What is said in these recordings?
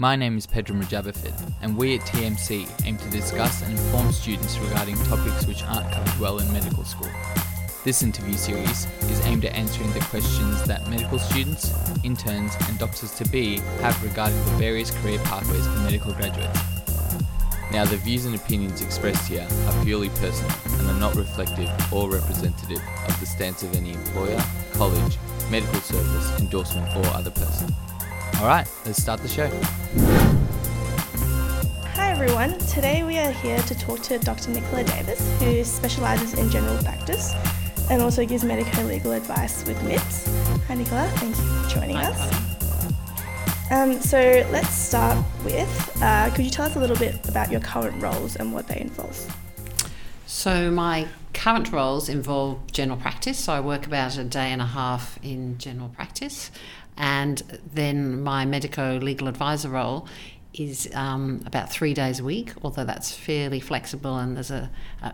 My name is Pedro Mujabafid, and we at TMC aim to discuss and inform students regarding topics which aren't covered well in medical school. This interview series is aimed at answering the questions that medical students, interns, and doctors to be have regarding the various career pathways for medical graduates. Now, the views and opinions expressed here are purely personal and are not reflective or representative of the stance of any employer, college, medical service, endorsement, or other person. Alright, let's start the show. Hi everyone, today we are here to talk to Dr. Nicola Davis, who specialises in general practice and also gives medico legal advice with MIPS. Hi Nicola, thank you for joining Hi, us. Um, so let's start with uh, could you tell us a little bit about your current roles and what they involve? So my current roles involve general practice. So I work about a day and a half in general practice, and then my medico legal advisor role is um, about three days a week, although that's fairly flexible and there's a,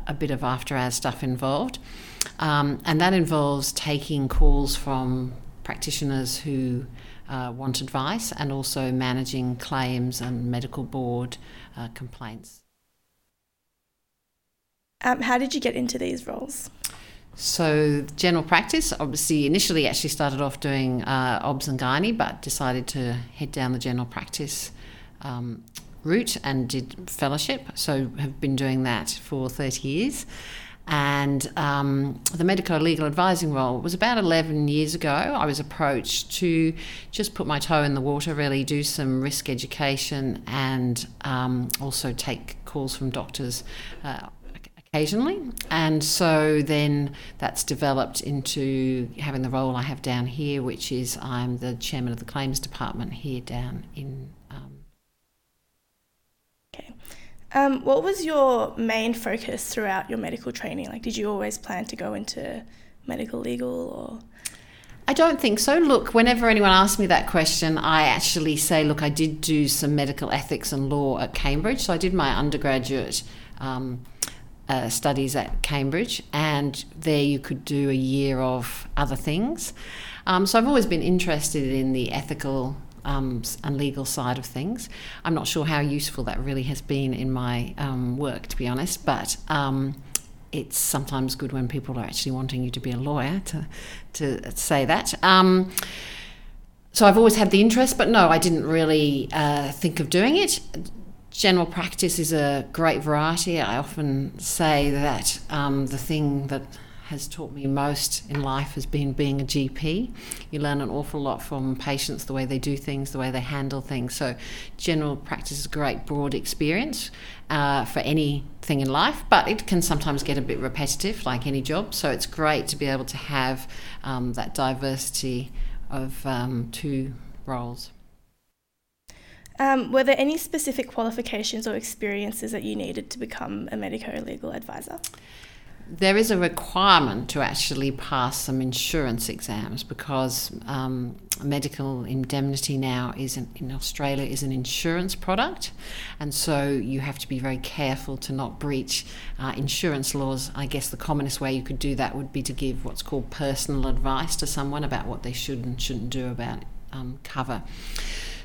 a bit of after hours stuff involved. Um, and that involves taking calls from practitioners who uh, want advice and also managing claims and medical board uh, complaints. Um, how did you get into these roles? So, general practice, obviously, initially actually started off doing uh, OBS and gynae, but decided to head down the general practice um, route and did fellowship. So, have been doing that for 30 years. And um, the medico legal advising role was about 11 years ago. I was approached to just put my toe in the water, really do some risk education, and um, also take calls from doctors. Uh, occasionally. And so then that's developed into having the role I have down here, which is I'm the chairman of the claims department here down in. Um, okay. Um, what was your main focus throughout your medical training? Like, did you always plan to go into medical legal or? I don't think so. Look, whenever anyone asks me that question, I actually say, look, I did do some medical ethics and law at Cambridge. So I did my undergraduate um, uh, studies at Cambridge, and there you could do a year of other things. Um, so I've always been interested in the ethical um, and legal side of things. I'm not sure how useful that really has been in my um, work, to be honest, but um, it's sometimes good when people are actually wanting you to be a lawyer to, to say that. Um, so I've always had the interest, but no, I didn't really uh, think of doing it general practice is a great variety. I often say that um, the thing that has taught me most in life has been being a GP. You learn an awful lot from patients, the way they do things, the way they handle things. So, general practice is a great broad experience uh, for anything in life, but it can sometimes get a bit repetitive, like any job. So, it's great to be able to have um, that diversity of um, two roles. Um, were there any specific qualifications or experiences that you needed to become a medico legal advisor? There is a requirement to actually pass some insurance exams because um, medical indemnity now is an, in Australia is an insurance product, and so you have to be very careful to not breach uh, insurance laws. I guess the commonest way you could do that would be to give what's called personal advice to someone about what they should and shouldn't do about um, cover.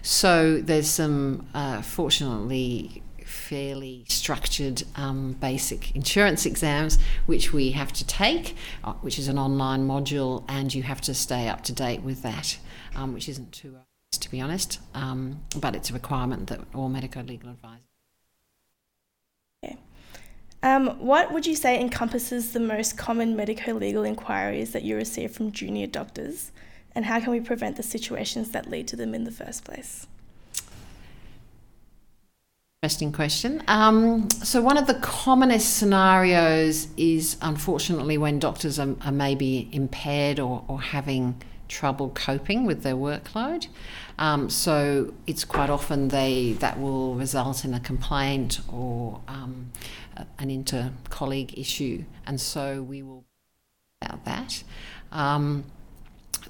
So there's some, uh, fortunately, fairly structured um, basic insurance exams which we have to take, uh, which is an online module, and you have to stay up to date with that, um, which isn't too obvious to be honest, um, but it's a requirement that all medico legal advisors. Okay. Um, what would you say encompasses the most common medico legal inquiries that you receive from junior doctors? And how can we prevent the situations that lead to them in the first place? Interesting question. Um, so, one of the commonest scenarios is unfortunately when doctors are, are maybe impaired or, or, having trouble coping with their workload. Um, so, it's quite often they that will result in a complaint or um, an inter colleague issue, and so we will about that.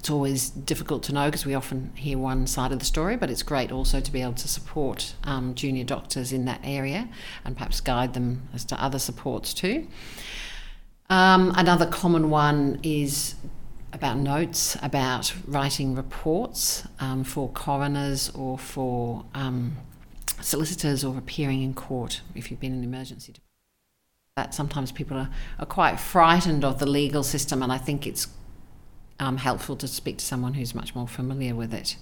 It's always difficult to know because we often hear one side of the story, but it's great also to be able to support um, junior doctors in that area and perhaps guide them as to other supports too. Um, another common one is about notes, about writing reports um, for coroners or for um, solicitors or appearing in court if you've been in emergency. That sometimes people are, are quite frightened of the legal system, and I think it's um, helpful to speak to someone who's much more familiar with it.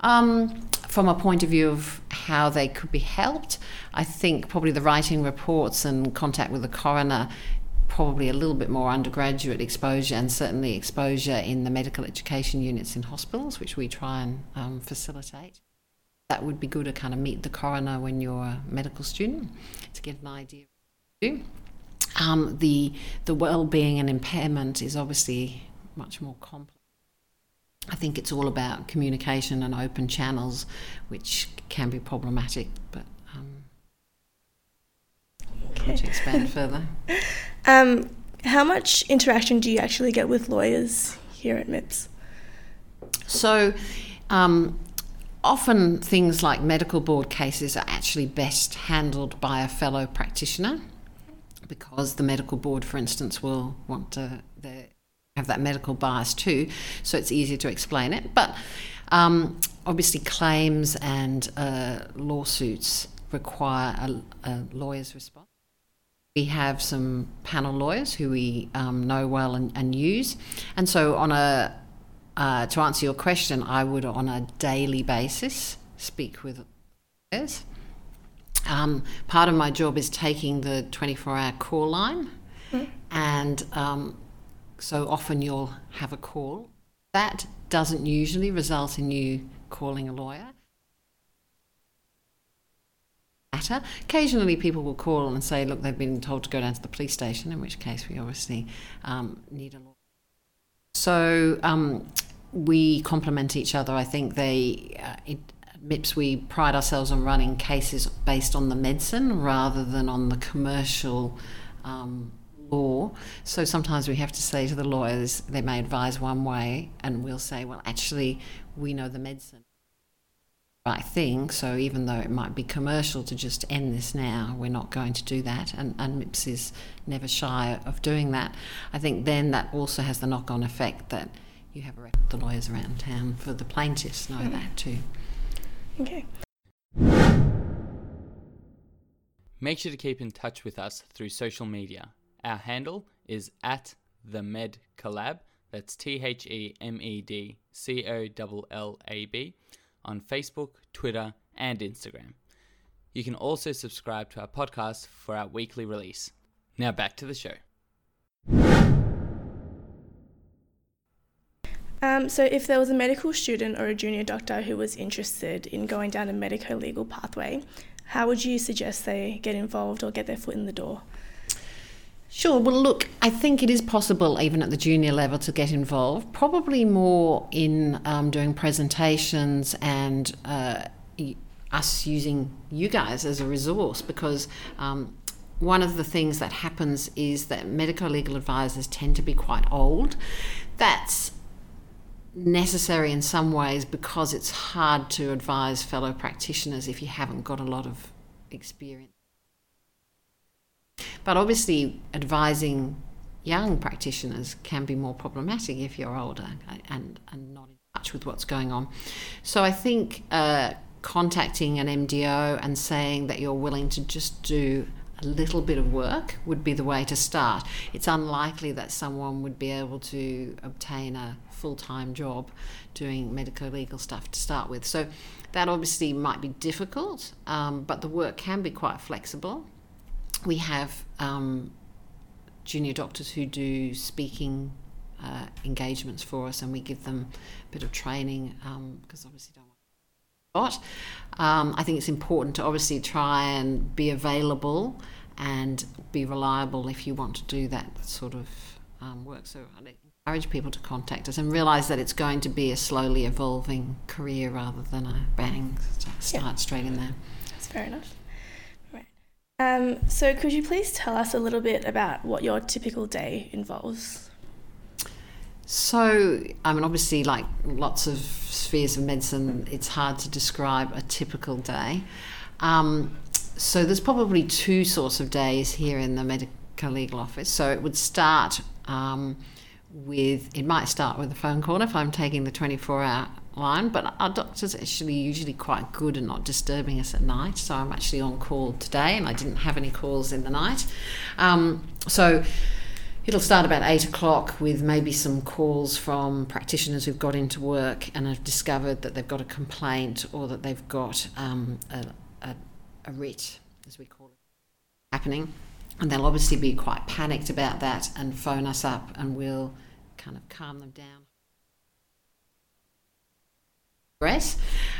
Um, from a point of view of how they could be helped, I think probably the writing reports and contact with the coroner probably a little bit more undergraduate exposure and certainly exposure in the medical education units in hospitals, which we try and um, facilitate. That would be good to kind of meet the coroner when you're a medical student to get an idea. Um, the the well-being and impairment is obviously much more complex. I think it's all about communication and open channels, which can be problematic. But um, okay. to expand further. Um, how much interaction do you actually get with lawyers here at MIPS? So, um, often things like medical board cases are actually best handled by a fellow practitioner because the medical board, for instance, will want to have that medical bias too, so it's easier to explain it. But um, obviously, claims and uh, lawsuits require a, a lawyer's response. We have some panel lawyers who we um, know well and, and, use, and so on a uh, to answer your question, I would on a daily basis speak with lawyers. Um, part of my job is taking the 24-hour call line, mm. and um, so often you'll have a call. That doesn't usually result in you calling a lawyer. Occasionally, people will call and say, look, they've been told to go down to the police station, in which case we obviously um, need a lawyer. So um, we complement each other. I think they, uh, it, MIPS, we pride ourselves on running cases based on the medicine rather than on the commercial um, law. So sometimes we have to say to the lawyers, they may advise one way, and we'll say, well, actually, we know the medicine right thing. So even though it might be commercial to just end this now, we're not going to do that. And, and MIPS is never shy of doing that. I think then that also has the knock on effect that you have a record the lawyers around town for the plaintiffs know mm. that too. Okay. Make sure to keep in touch with us through social media. Our handle is at the Med Collab. That's T H E M E D C O L L A B on Facebook, Twitter, and Instagram. You can also subscribe to our podcast for our weekly release. Now back to the show. Um, so, if there was a medical student or a junior doctor who was interested in going down a medico legal pathway, how would you suggest they get involved or get their foot in the door? Sure. Well, look, I think it is possible, even at the junior level, to get involved. Probably more in um, doing presentations and uh, us using you guys as a resource because. Um, one of the things that happens is that medico legal advisors tend to be quite old. That's necessary in some ways because it's hard to advise fellow practitioners if you haven't got a lot of experience. But obviously, advising young practitioners can be more problematic if you're older and, and not in touch with what's going on. So I think uh, contacting an MDO and saying that you're willing to just do a little bit of work would be the way to start. It's unlikely that someone would be able to obtain a full time job doing medico legal stuff to start with. So that obviously might be difficult, um, but the work can be quite flexible we have um, junior doctors who do speaking uh, engagements for us, and we give them a bit of training because um, obviously don't want to um, I think it's important to obviously try and be available and be reliable if you want to do that sort of um, work. So I encourage people to contact us and realise that it's going to be a slowly evolving career rather than a bang start yeah. straight in there. That's fair enough. Um, so, could you please tell us a little bit about what your typical day involves? So, I mean, obviously, like lots of spheres of medicine, it's hard to describe a typical day. Um, so, there's probably two sorts of days here in the medical legal office. So, it would start um, with it might start with a phone call if I'm taking the 24 hour line, but our doctor's actually usually quite good at not disturbing us at night. So I'm actually on call today, and I didn't have any calls in the night. Um, so it'll start about eight o'clock with maybe some calls from practitioners who've got into work and have discovered that they've got a complaint or that they've got um, a, a, a writ, as we call it, happening. And they'll obviously be quite panicked about that and phone us up, and we'll kind of calm them down.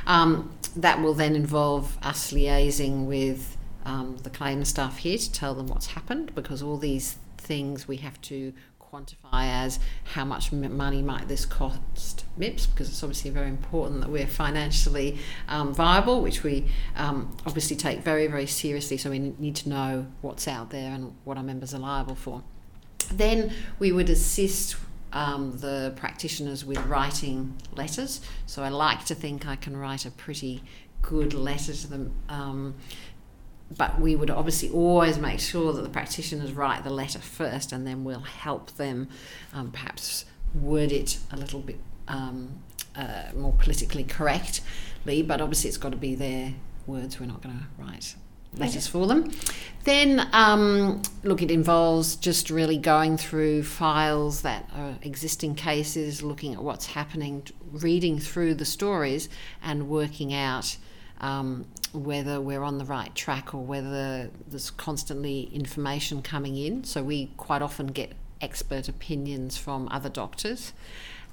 Um, that will then involve us liaising with um, the claim staff here to tell them what's happened because all these things we have to quantify as how much money might this cost MIPS because it's obviously very important that we're financially um, viable, which we um, obviously take very, very seriously. So we need to know what's out there and what our members are liable for. Then we would assist um, the practitioners with writing letters. So I like to think I can write a pretty good letter to them. Um, but we would obviously always make sure that the practitioners write the letter first and then we'll help them um, perhaps word it a little bit um, uh, more politically correctly, but obviously it's got to be their words. We're not going to write letters for them. Then, um, look, it involves just really going through files that are existing cases, looking at what's happening, reading through the stories, and working out um, whether we're on the right track or whether there's constantly information coming in. So, we quite often get expert opinions from other doctors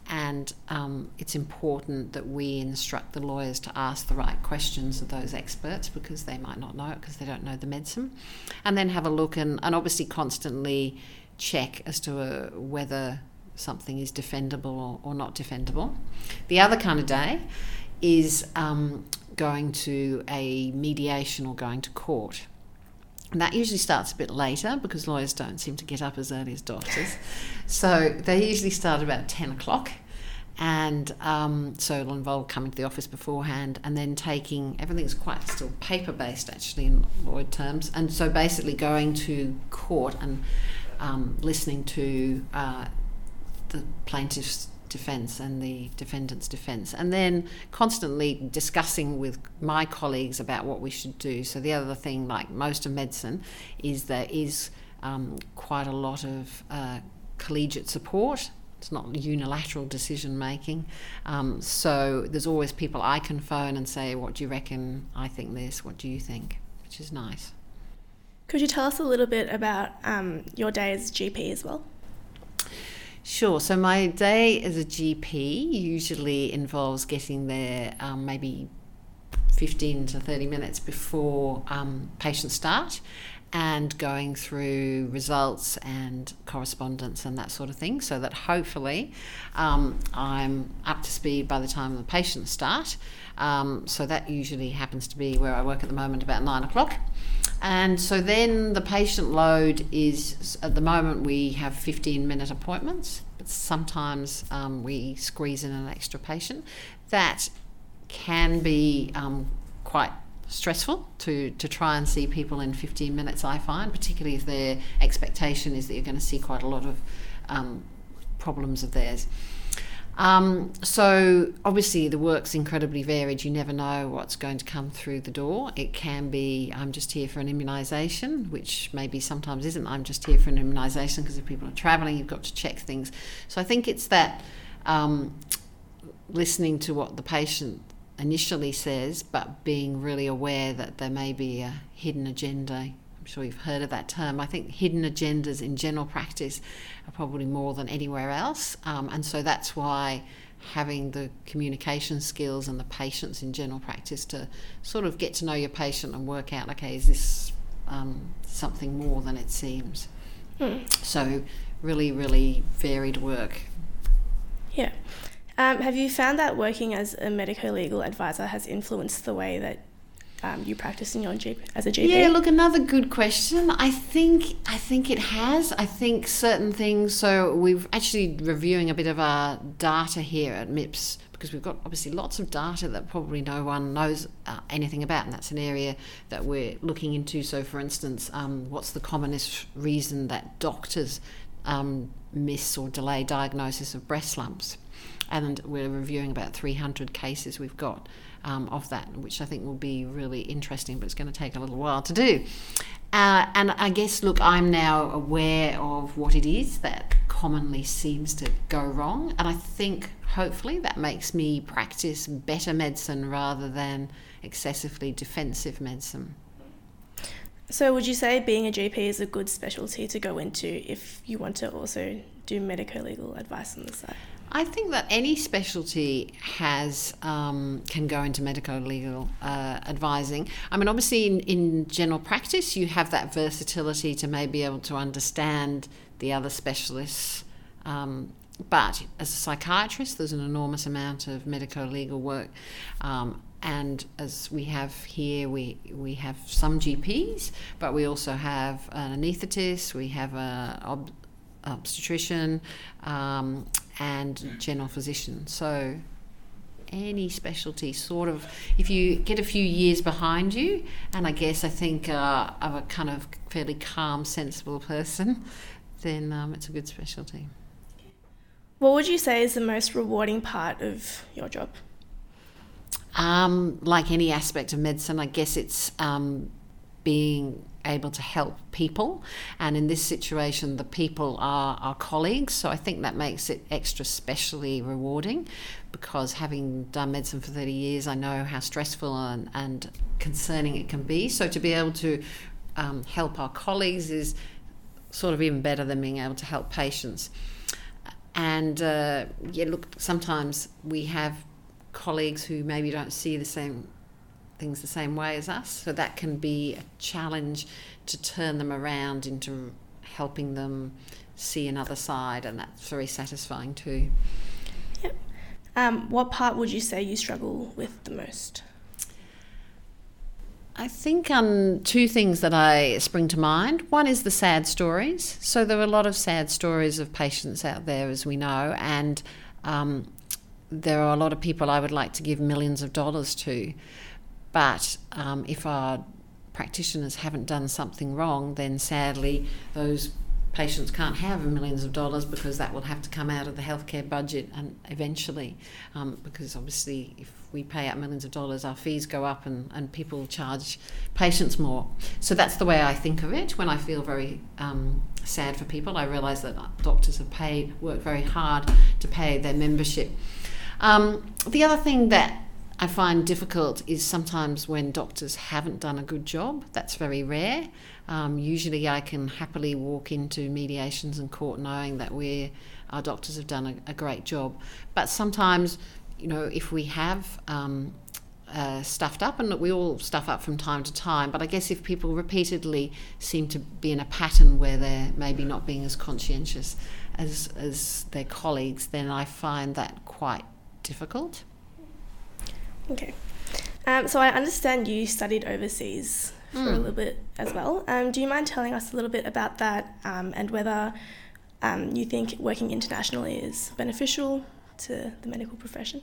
and um, it's important that we instruct the lawyers to ask the right questions of those experts because they might not know it because they don't know the medicine, and then have a look and, and obviously constantly check as to uh, whether something is defendable or, not defendable. The other kind of day is um, going to a mediation or going to court. And that usually starts a bit later because lawyers don't seem to get up as early as doctors. so they usually start about 10 o'clock. And um, so it'll involve coming to the office beforehand and then taking everything's quite still paper based actually in Lloyd terms. And so basically going to court and um, listening to uh, the plaintiff's defence and the defendant's defence, and then constantly discussing with my colleagues about what we should do. So, the other thing, like most of medicine, is there is um, quite a lot of uh, collegiate support. It's not unilateral decision making. Um, so, there's always people I can phone and say, What do you reckon? I think this. What do you think? Which is nice. Could you tell us a little bit about um, your day as GP as well? Sure. So my day as a GP usually involves getting there um, maybe 15 to 30 minutes before um, patients start and going through results and correspondence and that sort of thing so that hopefully um, I'm up to speed by the time the patients start. Um, so that usually happens to be where I work at the moment about nine o'clock. And so then the patient load is at the moment we have 15 minute appointments, but sometimes um, we squeeze in an extra patient. That can be um, quite stressful to, to try and see people in 15 minutes, I find, particularly if their expectation is that you're going to see quite a lot of um, problems of theirs. Um, so obviously the work's incredibly varied. You never know what's going to come through the door. It can be I'm just here for an immunisation, which maybe sometimes isn't. I'm just here for an immunisation because if people are travelling, you've got to check things. So I think it's that um, listening to what the patient initially says, but being really aware that there may be a hidden agenda sure you've heard of that term. I think hidden agendas in general practice are probably more than anywhere else. Um, and so that's why having the communication skills and the patience in general practice to sort of get to know your patient and work out okay, is this um, something more than it seems? Hmm. So, really, really varied work. Yeah. Um, have you found that working as a medico legal advisor has influenced the way that um, you practicing your GP as a GP? Yeah, look, another good question. I think I think it has. I think certain things. So we've actually reviewing a bit of our data here at MIPS because we've got obviously lots of data that probably no one knows uh, anything about, and that's an area that we're looking into. So, for instance, um, what's the commonest reason that doctors um, miss or delay diagnosis of breast lumps. And we're reviewing about 300 cases we've got um, of that, which I think will be really interesting, but it's going to take a little while to do. Uh, and I guess, look, I'm now aware of what it is that commonly seems to go wrong. And I think hopefully that makes me practice better medicine rather than excessively defensive medicine. So, would you say being a GP is a good specialty to go into if you want to also do medico legal advice on the side? I think that any specialty has um, can go into medico legal uh, advising. I mean, obviously, in, in general practice, you have that versatility to maybe be able to understand the other specialists. Um, but as a psychiatrist, there's an enormous amount of medico legal work. Um, and as we have here, we, we have some GPs, but we also have an anaesthetist, we have an ob- obstetrician, um, and general physician. So any specialty sort of if you get a few years behind you and i guess i think uh, of a kind of fairly calm sensible person then um, it's a good specialty what would you say is the most rewarding part of your job um, like any aspect of medicine i guess it's um, being able to help people. And in this situation, the people are our colleagues. So I think that makes it extra specially rewarding because having done medicine for 30 years, I know how stressful and, and concerning it can be. So to be able to um, help our colleagues is sort of even better than being able to help patients. And uh, yeah, look, sometimes we have colleagues who maybe don't see the same things the same way as us. So that can be a challenge to turn them around into helping them see another side, and that's very satisfying too. Yep. Um, what part would you say you struggle with the most? I think um, two things that I spring to mind. One is the sad stories. So there are a lot of sad stories of patients out there, as we know, and um, there are a lot of people I would like to give millions of dollars to. But um, if our practitioners haven't done something wrong, then sadly those patients can't have millions of dollars because that will have to come out of the healthcare budget and eventually um, because obviously if we pay out millions of dollars our fees go up and, and people charge patients more. So that's the way I think of it. When I feel very um, sad for people I realise that doctors have paid worked very hard to pay their membership. Um, the other thing that I find difficult is sometimes when doctors haven't done a good job. That's very rare. Um, usually, I can happily walk into mediations and court knowing that we our doctors have done a, a, great job. But sometimes, you know, if we have um, uh, stuffed up, and we all stuff up from time to time, but I guess if people repeatedly seem to be in a pattern where they're maybe not being as conscientious as, as their colleagues, then I find that quite difficult. Okay. Um, so I understand you studied overseas for mm. a hmm. little bit as well. Um, do you mind telling us a little bit about that um, and whether um, you think working internationally is beneficial to the medical profession?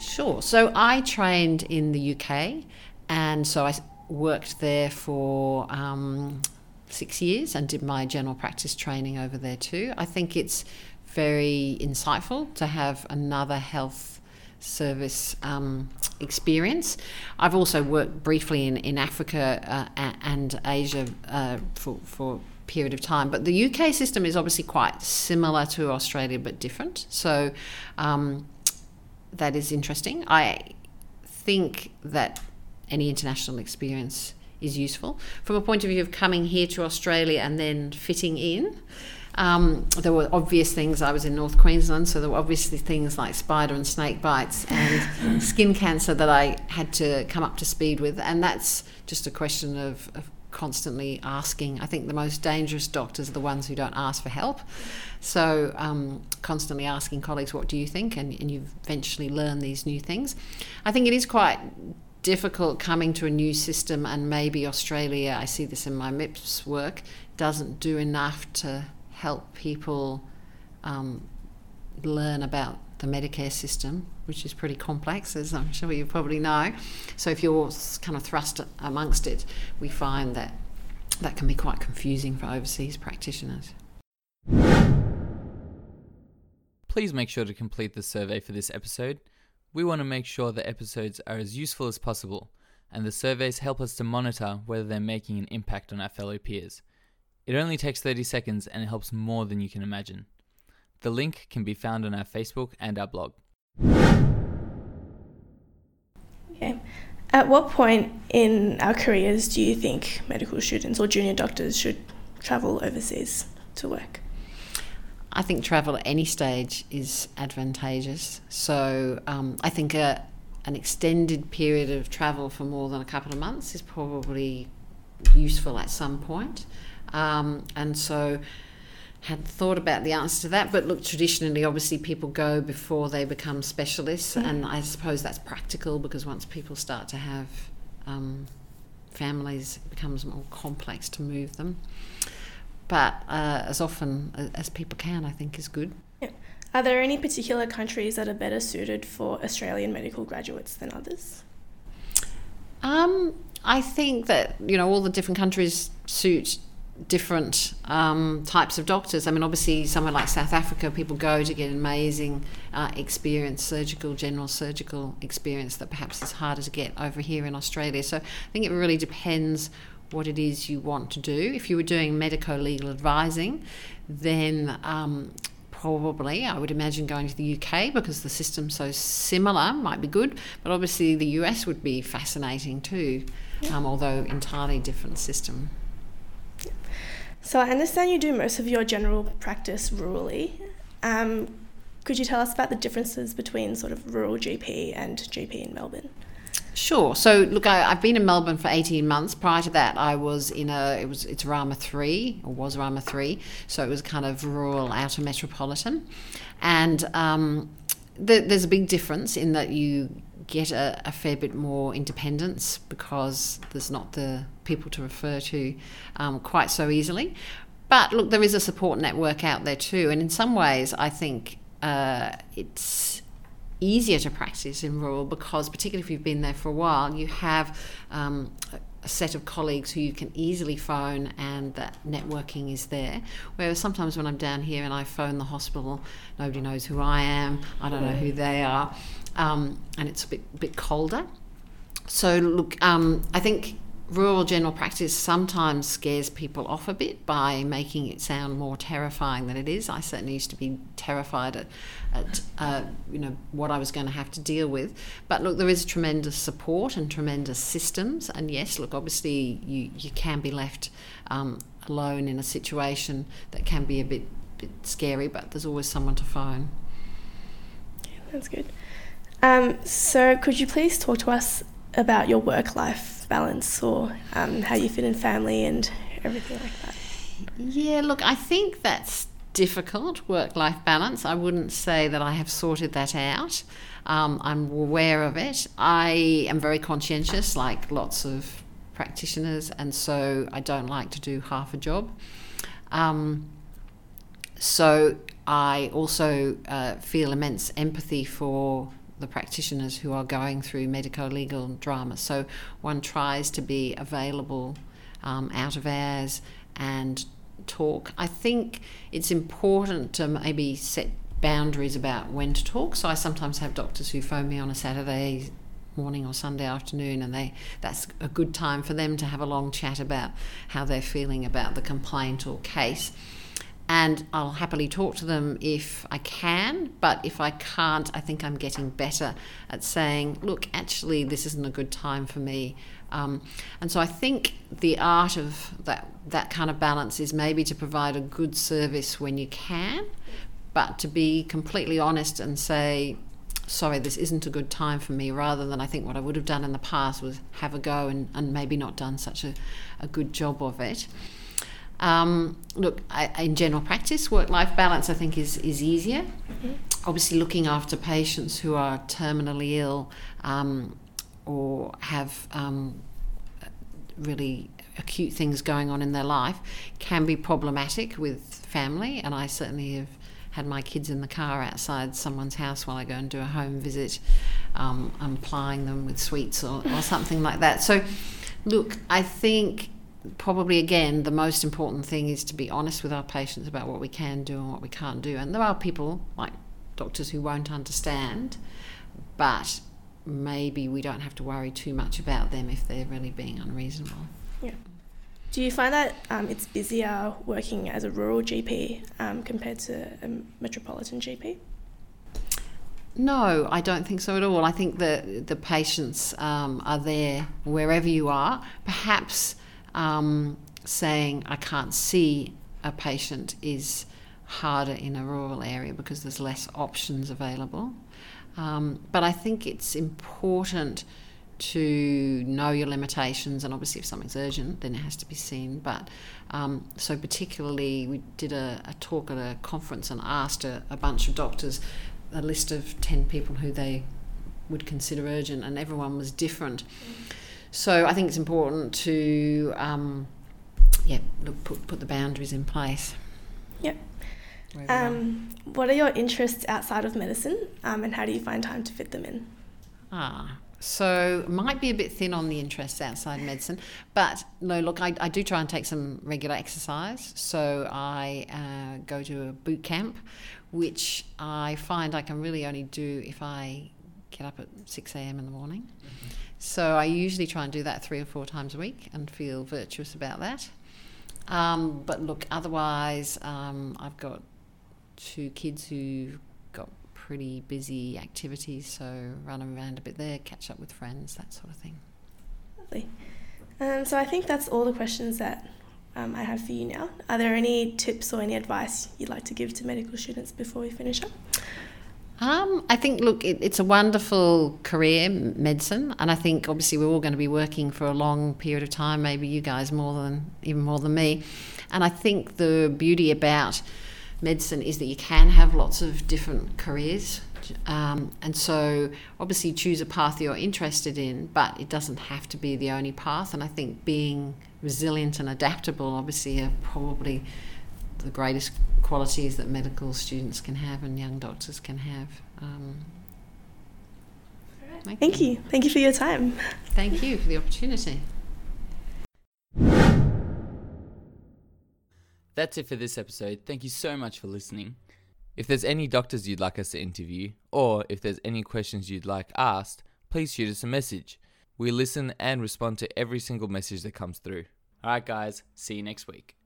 Sure. So I trained in the UK, and so I worked there for um, six years and did my general practice training over there too. I think it's very insightful to have another health service um, experience. I've also worked briefly in, in Africa uh, and Asia uh, for, for a period of time, but the UK system is obviously quite similar to Australia but different. So um, that is interesting. I think that any international experience is useful. From a point of view of coming here to Australia and then fitting in, um, there were obvious things. I was in North Queensland, so there were obviously things like spider and snake bites and skin cancer that I had to come up to speed with. And that's just a question of, of constantly asking. I think the most dangerous doctors are the ones who don't ask for help. So, um, constantly asking colleagues, what do you think? And, and you eventually learn these new things. I think it is quite difficult coming to a new system, and maybe Australia, I see this in my MIPS work, doesn't do enough to help people um, learn about the Medicare system, which is pretty complex, as I'm sure you probably know. So if you're kind of thrust amongst it, we find that that can be quite confusing for overseas practitioners. Please make sure to complete the survey for this episode. We want to make sure the episodes are as useful as possible, and the surveys help us to monitor whether they're making an impact on our fellow peers. It only takes 30 seconds and it helps more than you can imagine. The link can be found on our Facebook and our blog. Okay. At what point in our careers do you think medical students or junior doctors should travel overseas to work? I think travel at any stage is advantageous. So um, I think a, an extended period of travel for more than a couple of months is probably useful at some point. Um, and so had thought about the answer to that, but look, traditionally, obviously, people go before they become specialists, mm. and I suppose that's practical because once people start to have um, families, it becomes more complex to move them but uh, as often as people can, I think is good. Yeah. Are there any particular countries that are better suited for Australian medical graduates than others? Um, I think that you know all the different countries suit different um, types of doctors. I mean, obviously, somewhere like South Africa, people go to get amazing uh, experience, surgical, general surgical experience that perhaps is harder to get over here in Australia. So I think it really depends what it is you want to do. If you were doing medico legal advising, then um, probably I would imagine going to the UK because the system's so similar might be good, but obviously the US would be fascinating too, um, although entirely different system. So I understand you do most of your general practice rurally. Um, could you tell us about the differences between sort of rural GP and GP in Melbourne? Sure. So look, I, have been in Melbourne for eighteen months. Prior to that, I was in a it was it's RRMA three or was RRMA three, so it was kind of rural outer metropolitan, and um, the, there's a big difference in that you get a, a, fair bit more independence because there's not the people to refer to um, quite so easily. But look, there is a support network out there too, and in some ways, I think uh, it's easier to practice in rural because, particularly if you've been there for a while, you have um, a set of colleagues who you can easily phone and that networking is there. Whereas sometimes when I'm down here and I phone the hospital, nobody knows who I am, I don't know who they are, um, and it's a bit, bit colder. So, look, um, I think rural general practice sometimes scares people off a bit by making it sound more terrifying than it is. I certainly used to be terrified at, at uh, you know what I was going to have to deal with. But look, there is tremendous support and tremendous systems. And yes, look, obviously you you can be left um, alone in a situation that can be a bit bit scary, but there's always someone to phone. Yeah, that's good. Um, so, could you please talk to us about your work life balance or um, how you fit in family and everything like that? Yeah, look, I think that's difficult work life balance. I wouldn't say that I have sorted that out. Um, I'm aware of it. I am very conscientious, like lots of practitioners, and so I don't like to do half a job. Um, so I also uh, feel immense empathy for the practitioners who are going through medico legal drama. So one tries to be available um, out of hours and talk. I think it's important to maybe set boundaries about when to talk. So I sometimes have doctors who phone me on a Saturday morning or Sunday afternoon and they that's a good time for them to have a long chat about how they're feeling about the complaint or case and I'll happily talk to them if I can. But if I can't, I think I'm getting better at saying, look, actually, this isn't a good time for me. Um, and so I think the art of that that kind of balance is maybe to provide a good service when you can, but to be completely honest and say, sorry, this isn't a good time for me, rather than I think what I would have done in the past was have a go and, and maybe not done such a, a good job of it. Um, look, I, in general practice, work life balance I think is, is easier. Mm-hmm. Obviously, looking after patients who are terminally ill um, or have um, really acute things going on in their life can be problematic with family, and I certainly have had my kids in the car outside someone's house while I go and do a home visit. Um, I'm plying them with sweets or, or something like that. So, look, I think probably again the most important thing is to be honest with our patients about what we can do and what we can't do. And there are people like doctors who won't understand, but maybe we don't have to worry too much about them if they're really being unreasonable. Yeah. Do you find that um, it's busier working as a rural GP um, compared to a metropolitan GP? No, I don't think so at all. I think the the patients um, are there wherever you are. Perhaps um, saying I can't see a patient is harder in a rural area because there's less options available. Um, but I think it's important to know your limitations, and obviously, if something's urgent, then it has to be seen. But um, so, particularly, we did a, a, talk at a conference and asked a, a, bunch of doctors a list of 10 people who they would consider urgent, and everyone was different. So, I think it's important to, um, yeah, look, put, put the boundaries in place. Yep. Um, what are your interests outside of medicine, um, and how do you find time to fit them in? Ah, so might be a bit thin on the interests outside medicine, but no. Look, I, I do try and take some regular exercise. So I uh, go to a boot camp, which I find I can really only do if I get up at six a.m. in the morning. So I usually try and do that three or four times a week and feel virtuous about that. Um, but look, otherwise, um, I've got two kids who've got pretty busy activities, so run around a bit there, catch up with friends, that sort of thing. Lovely. Um, so I think that's all the questions that um, I have for you now. Are there any tips or any advice you'd like to give to medical students before we finish up? Um, I think, look, it, it's a wonderful career, medicine, and I think obviously we're all going to be working for a long period of time. Maybe you guys more than even more than me, and I think the beauty about medicine is that you can have lots of different careers. Um, and so, obviously, choose a path you're interested in, but it doesn't have to be the only path. And I think being resilient and adaptable, obviously, are probably the greatest qualities that medical students can have and young doctors can have. Um, thank, thank you. you. Thank you for your time. Thank you for the opportunity. That's it for this episode. Thank you so much for listening. If there's any doctors you'd like us to interview, or if there's any questions you'd like asked, please shoot us a message. We listen and respond to every single message that comes through. Alright, guys, see you next week.